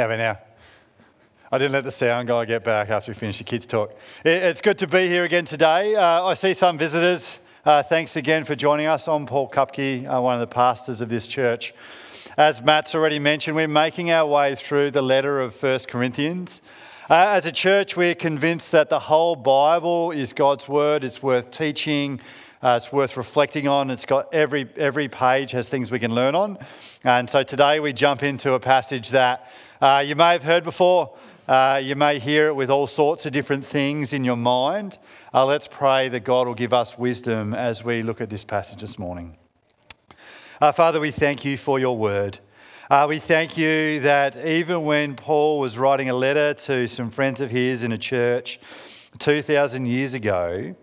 How about now? I didn't let the sound guy get back after we finished the kids' talk. It's good to be here again today. Uh, I see some visitors. Uh, thanks again for joining us. I'm Paul Kupke, uh, one of the pastors of this church. As Matt's already mentioned, we're making our way through the letter of 1 Corinthians. Uh, as a church, we're convinced that the whole Bible is God's word. It's worth teaching. Uh, it's worth reflecting on. It's got every every page has things we can learn on. And so today we jump into a passage that uh, you may have heard before. Uh, you may hear it with all sorts of different things in your mind. Uh, let's pray that God will give us wisdom as we look at this passage this morning. Uh, Father, we thank you for your word. Uh, we thank you that even when Paul was writing a letter to some friends of his in a church 2,000 years ago,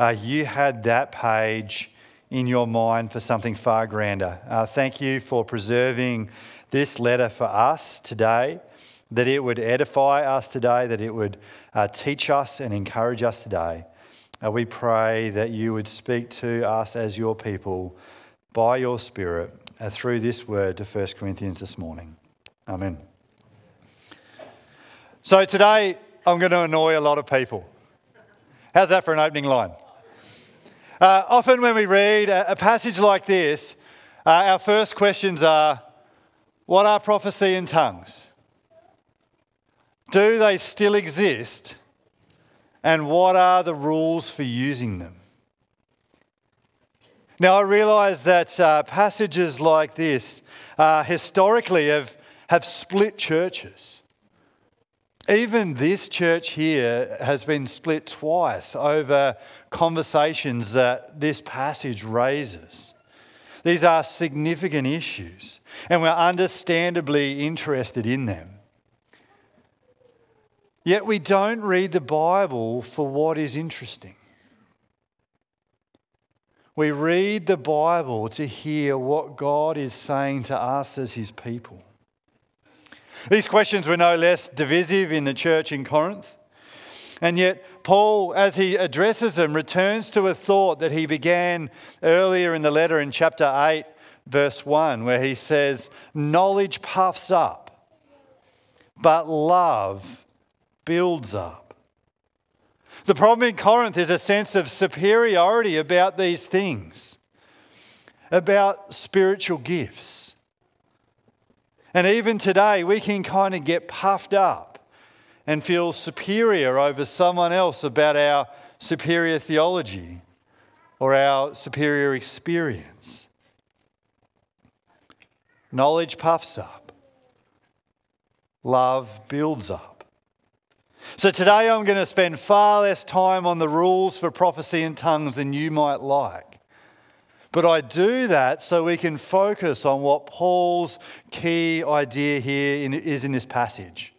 uh, you had that page in your mind for something far grander. Uh, thank you for preserving this letter for us today, that it would edify us today, that it would uh, teach us and encourage us today. Uh, we pray that you would speak to us as your people by your Spirit uh, through this word to 1 Corinthians this morning. Amen. So today I'm going to annoy a lot of people. How's that for an opening line? Uh, often when we read a, a passage like this, uh, our first questions are what are prophecy and tongues? Do they still exist? And what are the rules for using them? Now, I realise that uh, passages like this uh, historically have, have split churches. Even this church here has been split twice over conversations that this passage raises. These are significant issues, and we're understandably interested in them. Yet we don't read the Bible for what is interesting. We read the Bible to hear what God is saying to us as his people. These questions were no less divisive in the church in Corinth. And yet, Paul, as he addresses them, returns to a thought that he began earlier in the letter in chapter 8, verse 1, where he says, Knowledge puffs up, but love builds up. The problem in Corinth is a sense of superiority about these things, about spiritual gifts. And even today, we can kind of get puffed up and feel superior over someone else about our superior theology or our superior experience. Knowledge puffs up, love builds up. So today I'm going to spend far less time on the rules for prophecy and tongues than you might like. But I do that so we can focus on what Paul's key idea here is in this passage.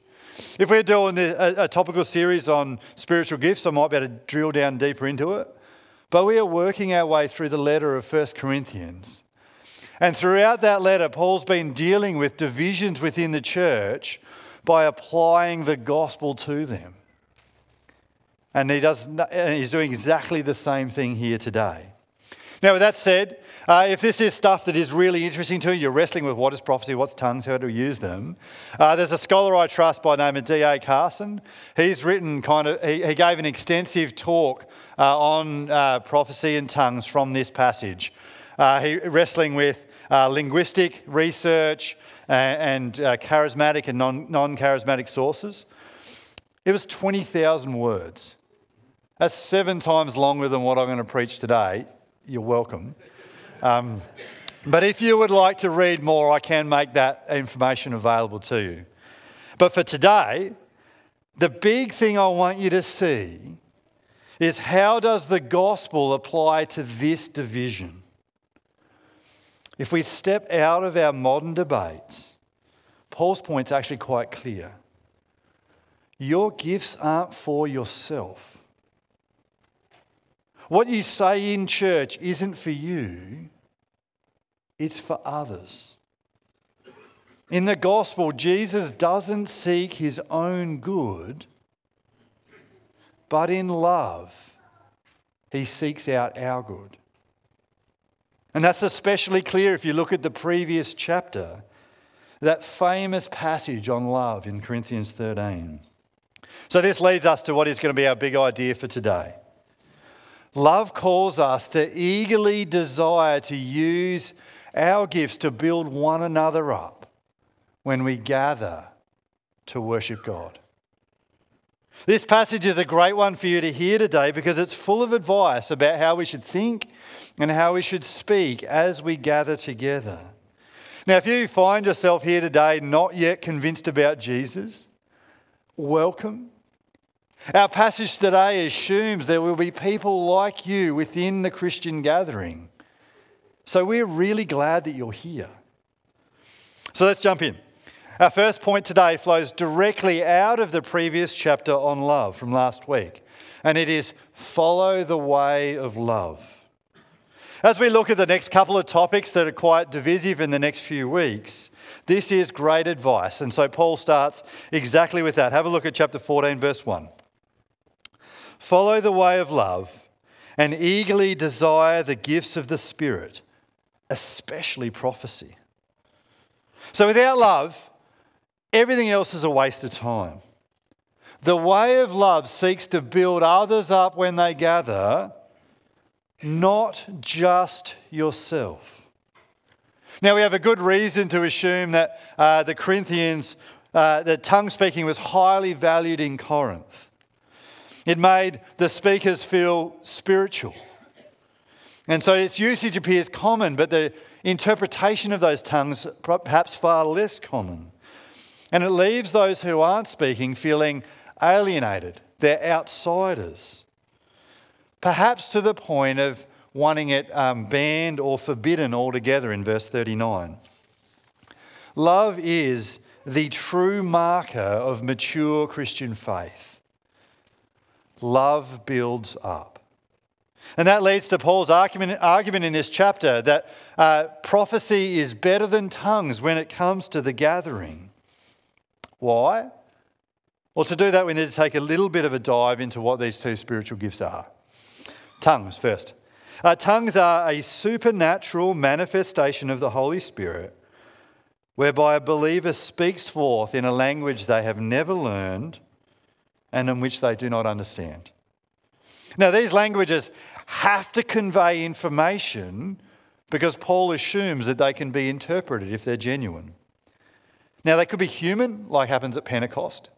If we're doing a, topical series on spiritual gifts, I might be able to drill down deeper into it. But we are working our way through the letter of 1 Corinthians. And throughout that letter, Paul's been dealing with divisions within the church by applying the gospel to them. And he does, and he's doing exactly the same thing here today. Now, with that said, uh, if this is stuff that is really interesting to you, you're wrestling with what is prophecy, what's tongues, how to use them. Uh, there's a scholar I trust by the name of D.A. Carson. He's written kind of, he, he gave an extensive talk uh, on uh, prophecy and tongues from this passage. Uh, he wrestling with uh, linguistic research, and, uh, charismatic and non charismatic sources. It was 20,000 words. That's seven times longer than what I'm going to preach today. You're welcome. Um, but if you would like to read more, I can make that information available to you. But for today, the big thing I want you to see is how does the gospel apply to this division? If we step out of our modern debates, Paul's point's actually quite clear. Your gifts aren't for yourself. What you say in church isn't for you, it's for others. In the gospel, Jesus doesn't seek his own good, but in love, he seeks out our good. And that's especially clear if you look at the previous chapter. that famous passage on love in Corinthians 13. So, this leads us to what is going to be our big idea for today. Love calls us to eagerly desire to use our gifts to build one another up when we gather to worship God. This passage is a great one for you to hear today because it's full of advice about how we should think and how we should speak as we gather together. Now, if you find yourself here today not yet convinced about Jesus, welcome. Our passage today assumes there will be people like you within the Christian gathering. So we're really glad that you're here. So let's jump in. Our first point today flows directly out of the previous chapter on love from last week, and it is follow the way of love. As we look at the next couple of topics that are quite divisive in the next few weeks, this is great advice. And so Paul starts exactly with that. Have a look at chapter 14, verse 1. Follow the way of love and eagerly desire the gifts of the Spirit, especially prophecy. So without love, everything else is a waste of time. The way of love seeks to build others up when they gather not just yourself. Now, we have a good reason to assume that uh, the Corinthians, uh, that tongue speaking was highly valued in Corinth. It made the speakers feel spiritual. And so its usage appears common, but the interpretation of those tongues perhaps far less common. And it leaves those who aren't speaking feeling alienated. They're outsiders perhaps to the point of wanting it um, banned or forbidden altogether in verse 39. Love is the true marker of mature Christian faith. Love builds up. And that leads to Paul's argument, argument in this chapter that uh, prophecy is better than tongues when it comes to the gathering. Why? Well, to do that, we need to take a little bit of a dive into what these two spiritual gifts are. Tongues first. Uh, tongues are a supernatural manifestation of the Holy Spirit whereby a believer speaks forth in a language they have never learned and in which they do not understand. Now, these languages have to convey information because Paul assumes that they can be interpreted if they're genuine. Now, they could be human, like happens at Pentecost,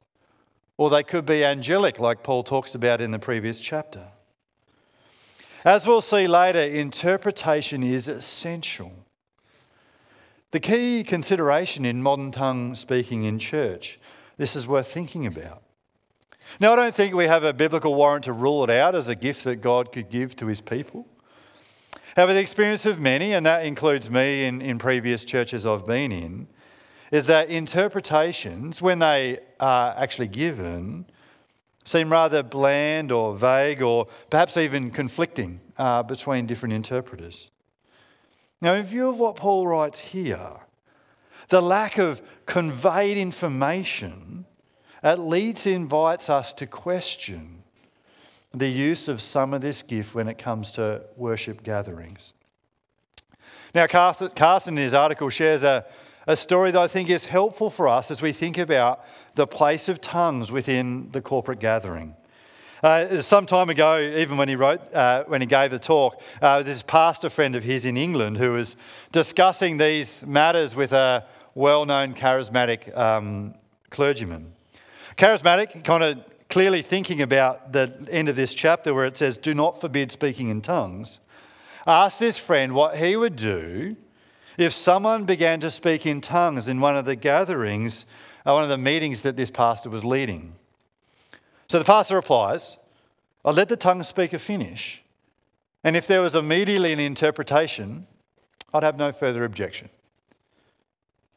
or they could be angelic, like Paul talks about in the previous chapter. As we'll see later, interpretation is essential. The key consideration in modern tongue speaking in church, this is worth thinking about. Now, I don't think we have a biblical warrant to rule it out as a gift that God could give to his people. However, the experience of many, and that includes me in, in previous churches I've been in, is that interpretations, when they are actually given, seem rather bland or vague or perhaps even conflicting uh, between different interpreters. Now, in view of what Paul writes here, the lack of conveyed information at least invites us to question the use of some of this gift when it comes to worship gatherings. Now, Carson in his article shares a, a story that I think is helpful for us as we think about the place of tongues within the corporate gathering. Uh, some time ago, even when he wrote, uh, when he gave the talk, uh, this pastor friend of his in England who was discussing these matters with a well-known charismatic um, clergyman. Charismatic, kind of clearly thinking about the end of this chapter where it says, "Do not forbid speaking in tongues." Asked this friend what he would do if someone began to speak in tongues in one of the gatherings, uh, one of the meetings that this pastor was leading. So the pastor replies, I'll let the tongue speaker finish. And if there was immediately an interpretation, I'd have no further objection.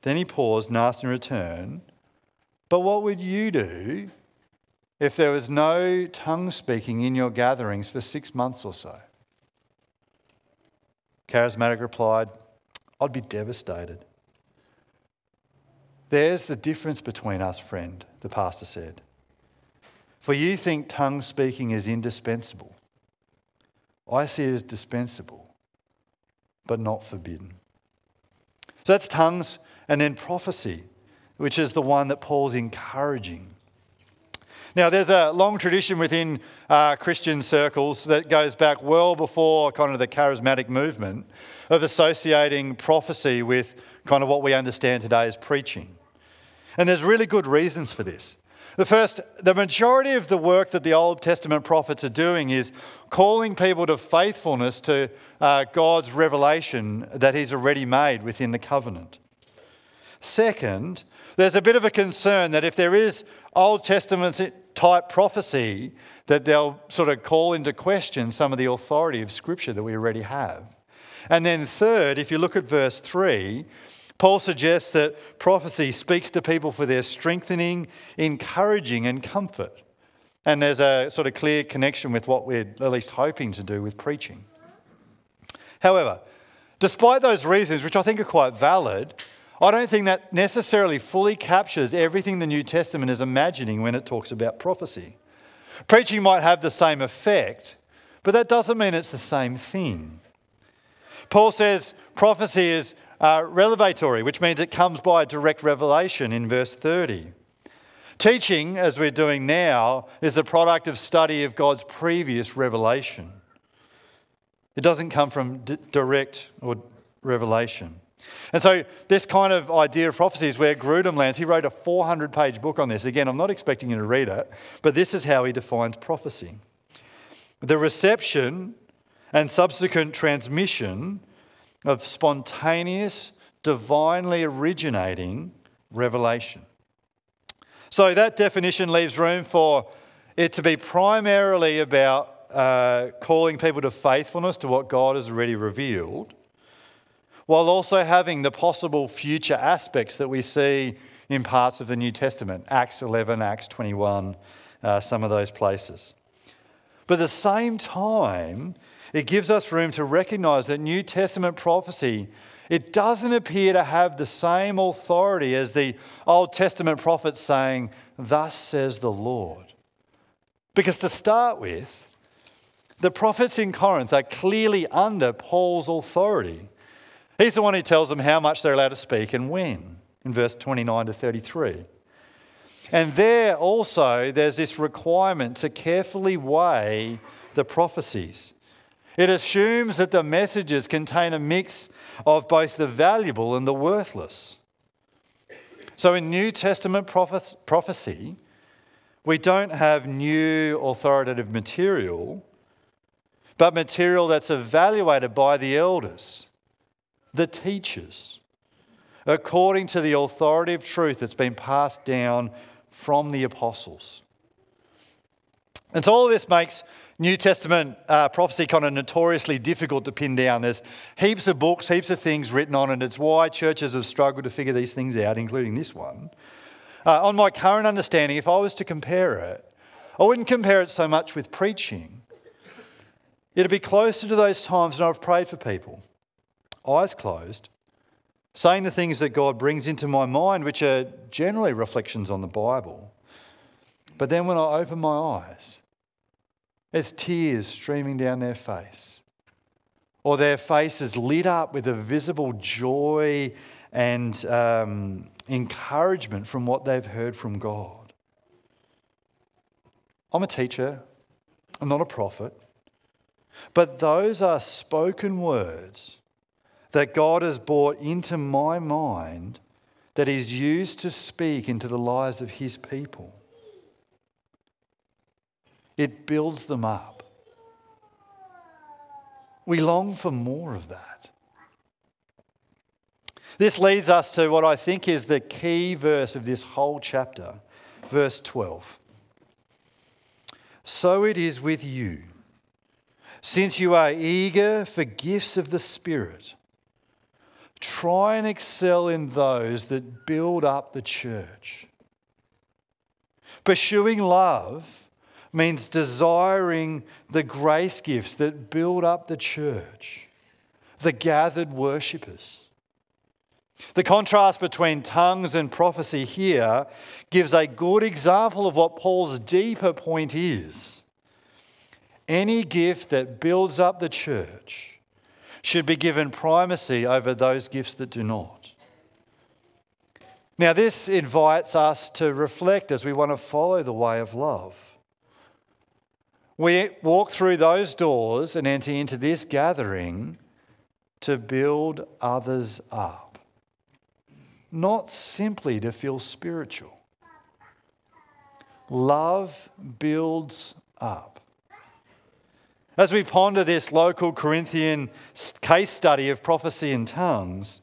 Then he paused and asked in return, But what would you do if there was no tongue speaking in your gatherings for six months or so? Charismatic replied, I'd be devastated. There's the difference between us, friend, the pastor said. For you think tongue speaking is indispensable. I see it as dispensable, but not forbidden. So that's tongues and then prophecy, which is the one that Paul's encouraging. Now, there's a long tradition within uh, Christian circles that goes back well before kind of the charismatic movement of associating prophecy with kind of what we understand today as preaching. And there's really good reasons for this. The first, the majority of the work that the Old Testament prophets are doing is calling people to faithfulness to uh, God's revelation that He's already made within the covenant. Second, there's a bit of a concern that if there is Old Testament type prophecy, that they'll sort of call into question some of the authority of Scripture that we already have. And then, third, if you look at verse 3, Paul suggests that prophecy speaks to people for their strengthening, encouraging, and comfort. And there's a sort of clear connection with what we're at least hoping to do with preaching. However, despite those reasons, which I think are quite valid, I don't think that necessarily fully captures everything the New Testament is imagining when it talks about prophecy. Preaching might have the same effect, but that doesn't mean it's the same thing. Paul says prophecy is uh, revelatory, which means it comes by direct revelation in verse 30. Teaching, as we're doing now, is a product of study of God's previous revelation. It doesn't come from d- direct or revelation. And so, this kind of idea of prophecy is where Grudem lands. He wrote a 400 page book on this. Again, I'm not expecting you to read it, but this is how he defines prophecy the reception and subsequent transmission of spontaneous, divinely originating revelation. So that definition leaves room for it to be primarily about uh, calling people to faithfulness to what God has already revealed, while also having the possible future aspects that we see in parts of the New Testament Acts 11, Acts 21, uh, some of those places. But at the same time, it gives us room to recognize that New Testament prophecy it doesn't appear to have the same authority as the Old Testament prophets saying, Thus says the Lord. Because to start with, the prophets in Corinth are clearly under Paul's authority. He's the one who tells them how much they're allowed to speak and when, in verse 29 to 33. And there also, there's this requirement to carefully weigh the prophecies. It assumes that the messages contain a mix of both the valuable and the worthless. So in New Testament prophecy, we don't have new authoritative material, but material that's evaluated by the elders, the teachers, according to the authority of truth that's been passed down from the apostles. And so all of this makes New Testament uh, prophecy kind of notoriously difficult to pin down. There's heaps of books, heaps of things written on it. It's why churches have struggled to figure these things out, including this one. Uh, on my current understanding, if I was to compare it, I wouldn't compare it so much with preaching. It'd be closer to those times when I've prayed for people, eyes closed, saying the things that God brings into my mind, which are generally reflections on the Bible. But then when I open my eyes, as tears streaming down their face, or their faces lit up with a visible joy and um, encouragement from what they've heard from God. I'm a teacher, I'm not a prophet, but those are spoken words that God has brought into my mind that He's used to speak into the lives of His people. It builds them up. We long for more of that. This leads us to what I think is the key verse of this whole chapter, verse 12. So it is with you. Since you are eager for gifts of the Spirit, try and excel in those that build up the church. Pursuing love means desiring the grace gifts that build up the church, the gathered worshippers. The contrast between tongues and prophecy here gives a good example of what Paul's deeper point is. Any gift that builds up the church should be given primacy over those gifts that do not. Now, this invites us to reflect as we want to follow the way of love. We walk through those doors and enter into this gathering to build others up, not simply to feel spiritual. Love builds up. As we ponder this local Corinthian case study of prophecy in tongues,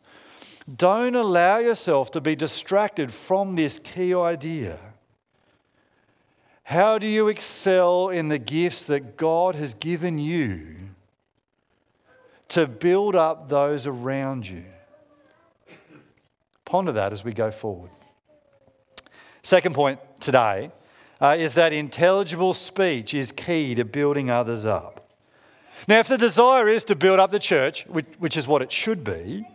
don't allow yourself to be distracted from this key idea. How do you excel in the gifts that God has given you to build up those around you? Ponder that as we go forward. Second point today uh, is that intelligible speech is key to building others up. Now, if the desire is to build up the church, which, which is what it should be,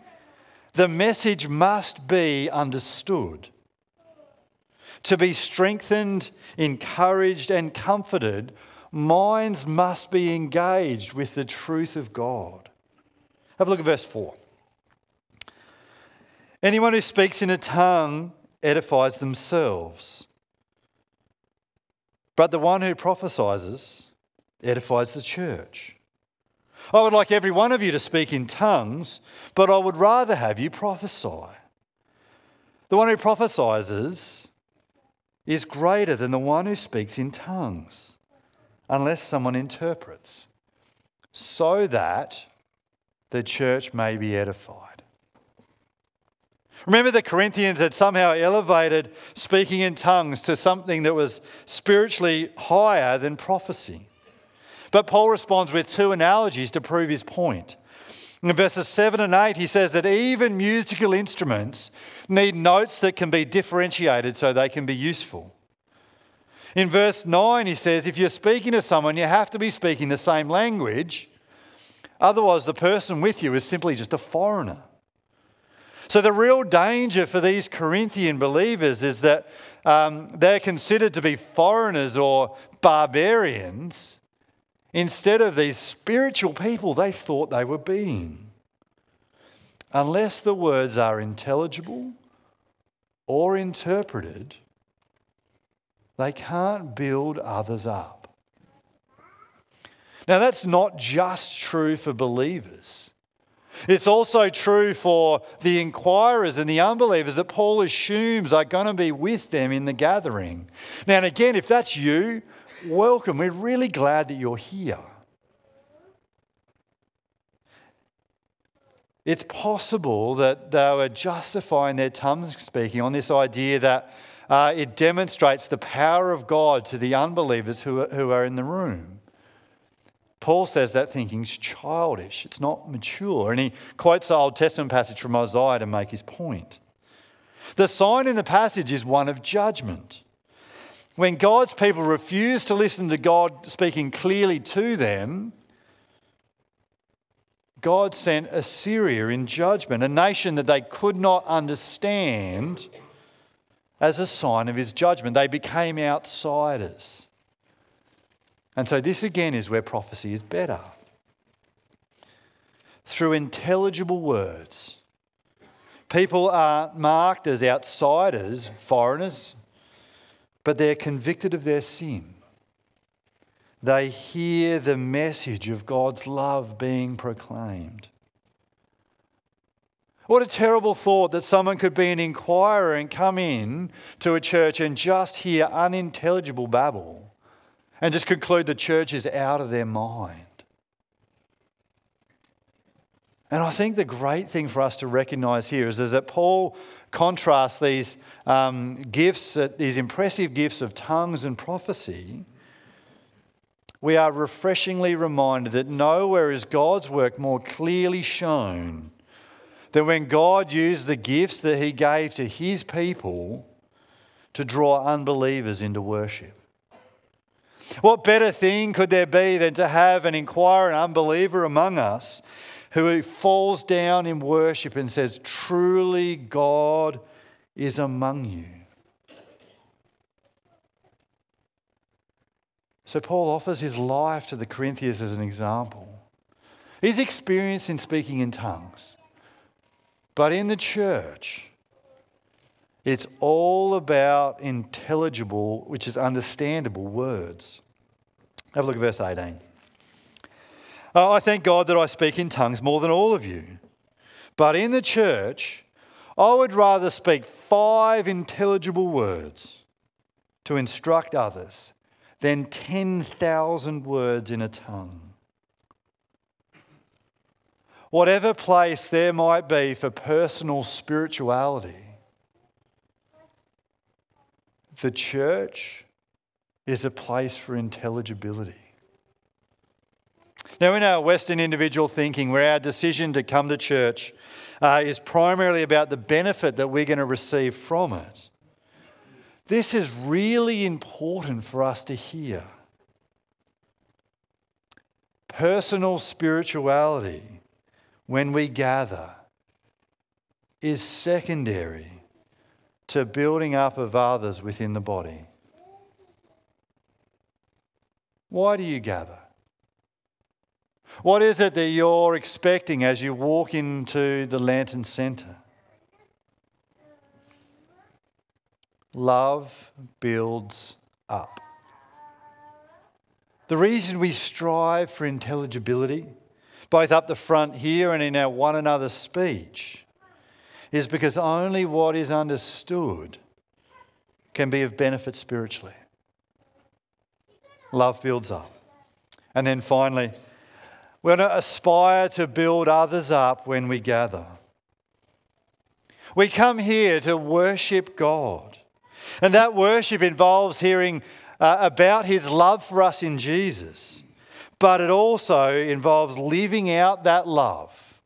the message must be understood. To be strengthened, encouraged, and comforted, minds must be engaged with the truth of God. Have a look at verse 4. Anyone who speaks in a tongue edifies themselves, but the one who prophesies edifies the church. I would like every one of you to speak in tongues, but I would rather have you prophesy. The one who prophesies is greater than the one who speaks in tongues, unless someone interprets, so that the church may be edified. Remember, the Corinthians had somehow elevated speaking in tongues to something that was spiritually higher than prophecy. But Paul responds with two analogies to prove his point. In verses 7 and 8, he says that even musical instruments need notes that can be differentiated so they can be useful. In verse 9, he says, if you're speaking to someone, you have to be speaking the same language. Otherwise, the person with you is simply just a foreigner. So, the real danger for these Corinthian believers is that um, they're considered to be foreigners or barbarians instead of these spiritual people they thought they were being. Unless the words are intelligible or interpreted, they can't build others up. Now, that's not just true for believers. It's also true for the inquirers and the unbelievers that Paul assumes are going to be with them in the gathering. Now, and again, if that's you, welcome. We're really glad that you're here. It's possible that they were justifying their tongue speaking on this idea that uh, it demonstrates the power of God to the unbelievers who are, who are in the room. Paul says that thinking's childish, it's not mature. And he quotes the Old Testament passage from Isaiah to make his point. The sign in the passage is one of judgment. When God's people refused to listen to God speaking clearly to them, God sent Assyria in judgment, a nation that they could not understand, as a sign of his judgment. They became outsiders. And so, this again is where prophecy is better. Through intelligible words, people are marked as outsiders, foreigners, but they're convicted of their sin. They hear the message of God's love being proclaimed. What a terrible thought that someone could be an inquirer and come in to a church and just hear unintelligible babble and just conclude the church is out of their mind. And I think the great thing for us to recognize here is, is that Paul contrasts these um, gifts, uh, these impressive gifts of tongues and prophecy. We are refreshingly reminded that nowhere is God's work more clearly shown than when God used the gifts that He gave to His people to draw unbelievers into worship. What better thing could there be than to have an inquiring unbeliever among us who falls down in worship and says, Truly, God is among you. So, Paul offers his life to the Corinthians as an example. He's experienced in speaking in tongues. But in the church, It's all about intelligible, which is understandable words. Have a look at verse 18. Oh, I thank God that I speak in tongues more than all of you. But in the church, I would rather speak five intelligible words to instruct others than 10,000 words in a tongue. Whatever place there might be for personal spirituality, the church is a place for intelligibility. Now, in our Western individual thinking, where our decision to come to church uh, is primarily about the benefit that we're going to receive from it, this is really important for us to hear. Personal spirituality, when we gather, is secondary to building up of others within the body. Why do you gather? What is it that you're expecting as you walk into the Lantern Centre? Love builds up. The reason we strive for intelligibility, both up the front here and in our one another speech, is because only what is understood can be of benefit spiritually. Love builds up. And then finally, we're to aspire to build others up when we gather. We come here to worship God. And that worship involves hearing uh, about his love for us in Jesus, but it also involves living out that love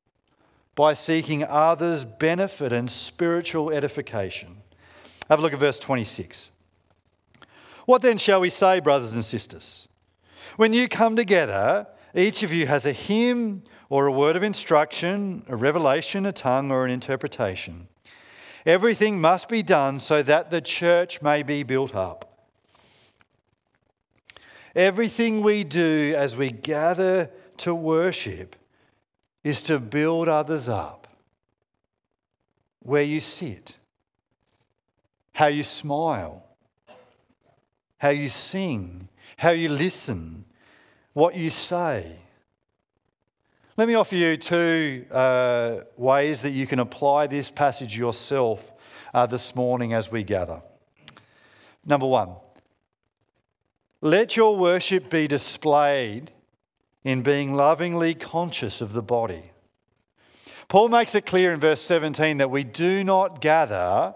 by seeking others' benefit and spiritual edification. Have a look at verse 26. What then shall we say, brothers and sisters? When you come together, each of you has a hymn or a word of instruction, a revelation, a tongue, or an interpretation. Everything must be done so that the church may be built up. Everything we do as we gather to worship is to build others up. Where you sit, how you smile, how you sing, how you listen, what you say. Let me offer you two uh, ways that you can apply this passage yourself uh, this morning as we gather. Number one, let your worship be displayed in being lovingly conscious of the body. Paul makes it clear in verse 17 that we do not gather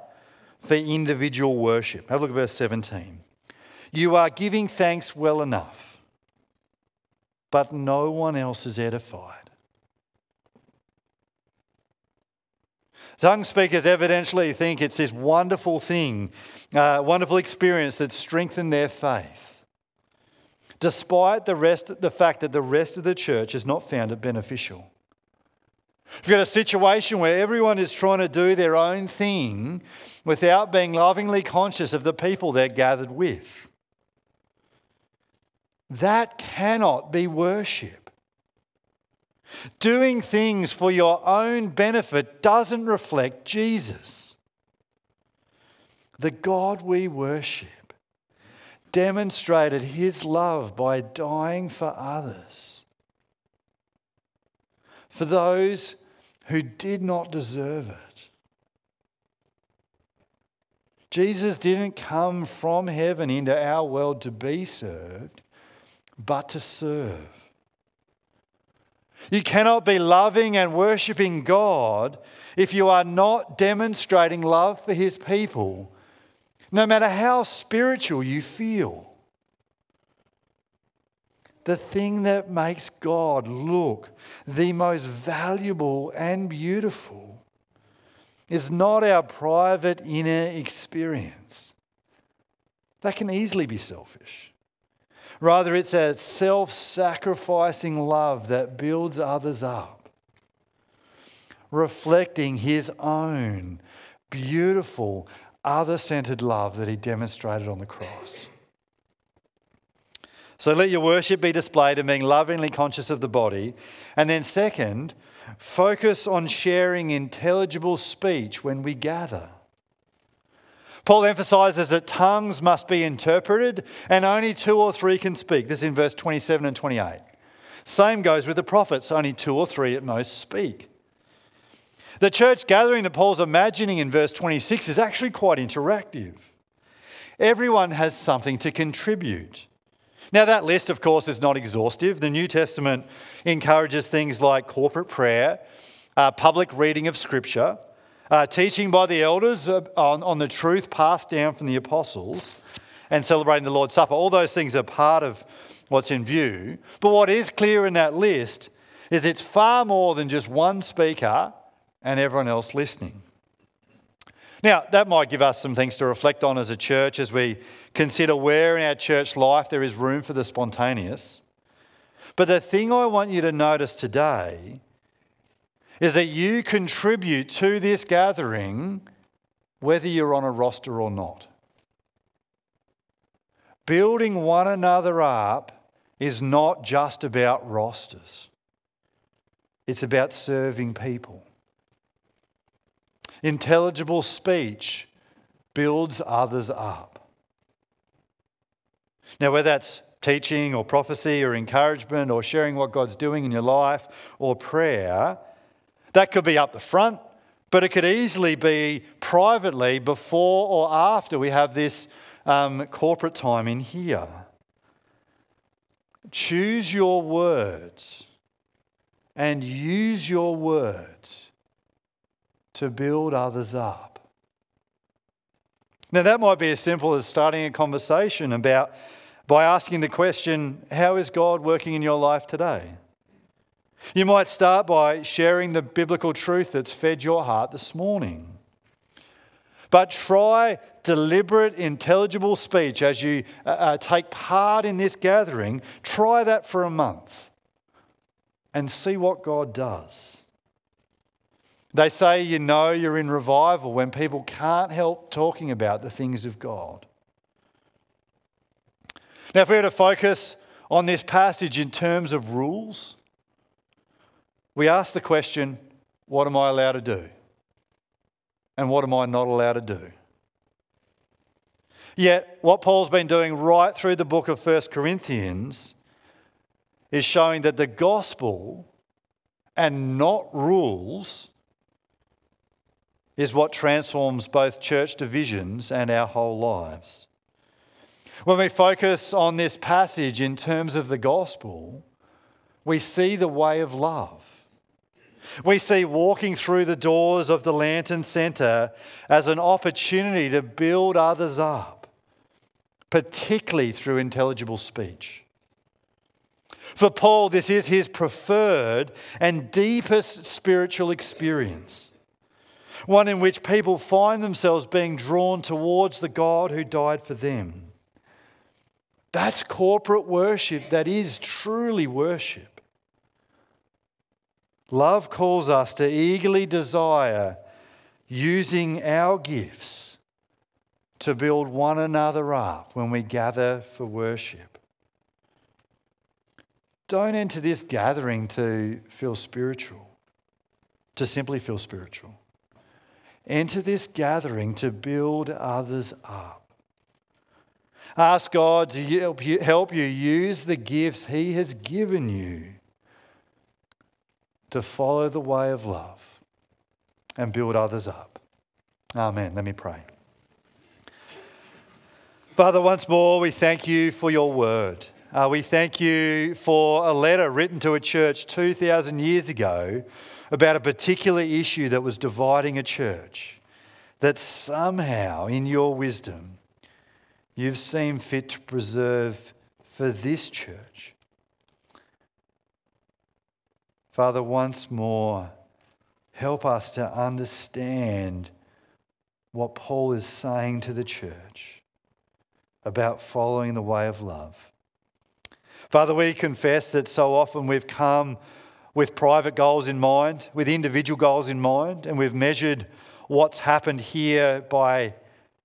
for individual worship. Have a look at verse 17. You are giving thanks well enough, but no one else is edified. Tongue speakers evidently think it's this wonderful thing, uh, wonderful experience that strengthened their faith, despite the, rest, the fact that the rest of the church has not found it beneficial. You've got a situation where everyone is trying to do their own thing without being lovingly conscious of the people they're gathered with. That cannot be worship. Doing things for your own benefit doesn't reflect Jesus. The God we worship demonstrated his love by dying for others, for those who did not deserve it. Jesus didn't come from heaven into our world to be served, but to serve. You cannot be loving and worshiping God if you are not demonstrating love for His people, no matter how spiritual you feel. The thing that makes God look the most valuable and beautiful is not our private inner experience. That can easily be selfish. Rather, it's a self sacrificing love that builds others up, reflecting his own beautiful, other centered love that he demonstrated on the cross. So let your worship be displayed in being lovingly conscious of the body. And then, second, focus on sharing intelligible speech when we gather. Paul emphasizes that tongues must be interpreted and only two or three can speak. This is in verse 27 and 28. Same goes with the prophets, only two or three at most speak. The church gathering that Paul's imagining in verse 26 is actually quite interactive. Everyone has something to contribute. Now, that list, of course, is not exhaustive. The New Testament encourages things like corporate prayer, uh, public reading of Scripture, uh, teaching by the elders uh, on, on the truth passed down from the apostles, and celebrating the Lord's Supper. All those things are part of what's in view. But what is clear in that list is it's far more than just one speaker and everyone else listening. Now, that might give us some things to reflect on as a church as we consider where in our church life there is room for the spontaneous. But the thing I want you to notice today is that you contribute to this gathering whether you're on a roster or not. Building one another up is not just about rosters, it's about serving people. Intelligible speech builds others up. Now, whether that's teaching or prophecy or encouragement or sharing what God's doing in your life or prayer, that could be up the front, but it could easily be privately before or after we have this um, corporate time in here. Choose your words and use your words to build others up. Now, that might be as simple as starting a conversation about by asking the question, How is God working in your life today? You might start by sharing the biblical truth that's fed your heart this morning. But try deliberate, intelligible speech as you uh, uh take part in this gathering. Try that for a month and see what God does. They say you know you're in revival when people can't help talking about the things of God. Now, if we were to focus on this passage in terms of rules, we ask the question what am I allowed to do? And what am I not allowed to do? Yet, what Paul's been doing right through the book of 1 Corinthians is showing that the gospel and not rules is what transforms both church divisions and our whole lives. When we focus on this passage in terms of the gospel, we see the way of love. We see walking through the doors of the Lantern Centre as an opportunity to build others up, particularly through intelligible speech. For Paul, this is his preferred and deepest spiritual experience one in which people find themselves being drawn towards the God who died for them. That's corporate worship that is truly worship. Love calls us to eagerly desire using our gifts to build one another up when we gather for worship. Don't enter this gathering to feel spiritual, to simply feel spiritual. Enter this gathering to build others up. Ask God to help you, help you use the gifts He has given you to follow the way of love and build others up. Amen. Let me pray. Father, once more, we thank you for your word. Uh, we thank you for a letter written to a church 2,000 years ago about a particular issue that was dividing a church, that somehow, in your wisdom, you've seen fit to preserve for this church. Father, once more, help us to understand what Paul is saying to the church about following the way of love. Father, we confess that so often we've come with private goals in mind, with individual goals in mind, and we've measured what's happened here by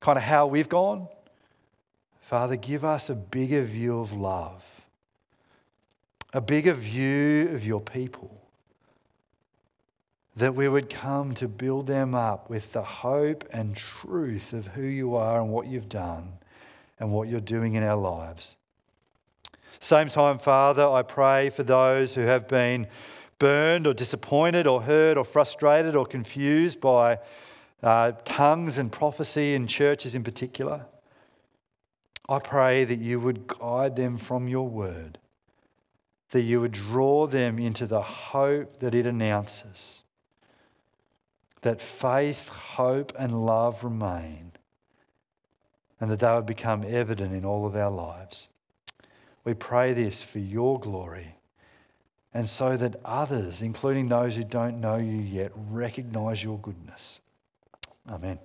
kind of how we've gone. Father, give us a bigger view of love, a bigger view of your people. that we would come to build them up with the hope and truth of who you are and what you've done and what you're doing in our lives. Same time, Father, I pray for those who have been burned or disappointed or hurt or frustrated or confused by uh, tongues and prophecy in churches in particular. I pray that you would guide them from your word, that you would draw them into the hope that it announces, that faith, hope, and love remain, and that they would become evident in all of our lives. We pray this for your glory and so that others, including those who don't know you yet, recognize your goodness. Amen.